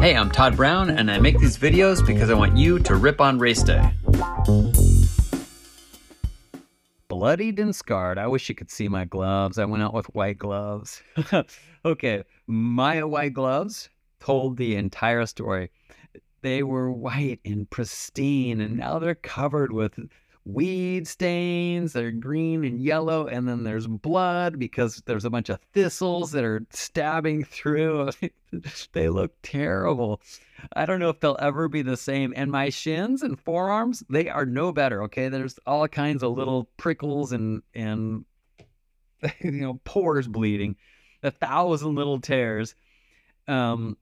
Hey, I'm Todd Brown, and I make these videos because I want you to rip on race day. Bloodied and scarred. I wish you could see my gloves. I went out with white gloves. okay, my white gloves told the entire story. They were white and pristine, and now they're covered with weed stains. They're green and yellow, and then there's blood because there's a bunch of thistles that are stabbing through. they look terrible. I don't know if they'll ever be the same. And my shins and forearms, they are no better. Okay, there's all kinds of little prickles and and you know pores bleeding, a thousand little tears. Um,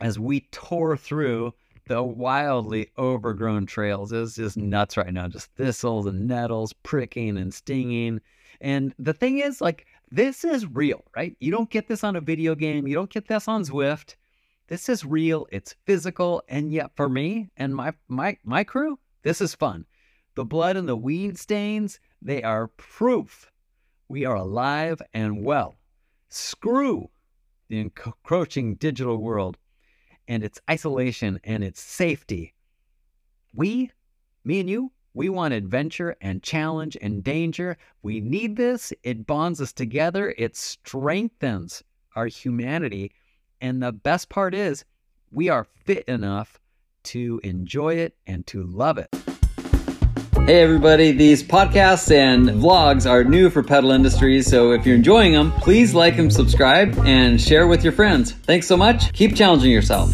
as we tore through the wildly overgrown trails. It's just nuts right now. Just thistles and nettles pricking and stinging. And the thing is, like, this is real, right? You don't get this on a video game. You don't get this on Zwift. This is real. It's physical. And yet for me and my my my crew, this is fun. The blood and the weed stains, they are proof we are alive and well. Screw the encroaching digital world and its isolation and its safety. We, me and you, we want adventure and challenge and danger. We need this. It bonds us together. It strengthens our humanity. And the best part is, we are fit enough to enjoy it and to love it. Hey everybody, these podcasts and vlogs are new for Pedal Industries, so if you're enjoying them, please like and subscribe and share with your friends. Thanks so much. Keep challenging yourself.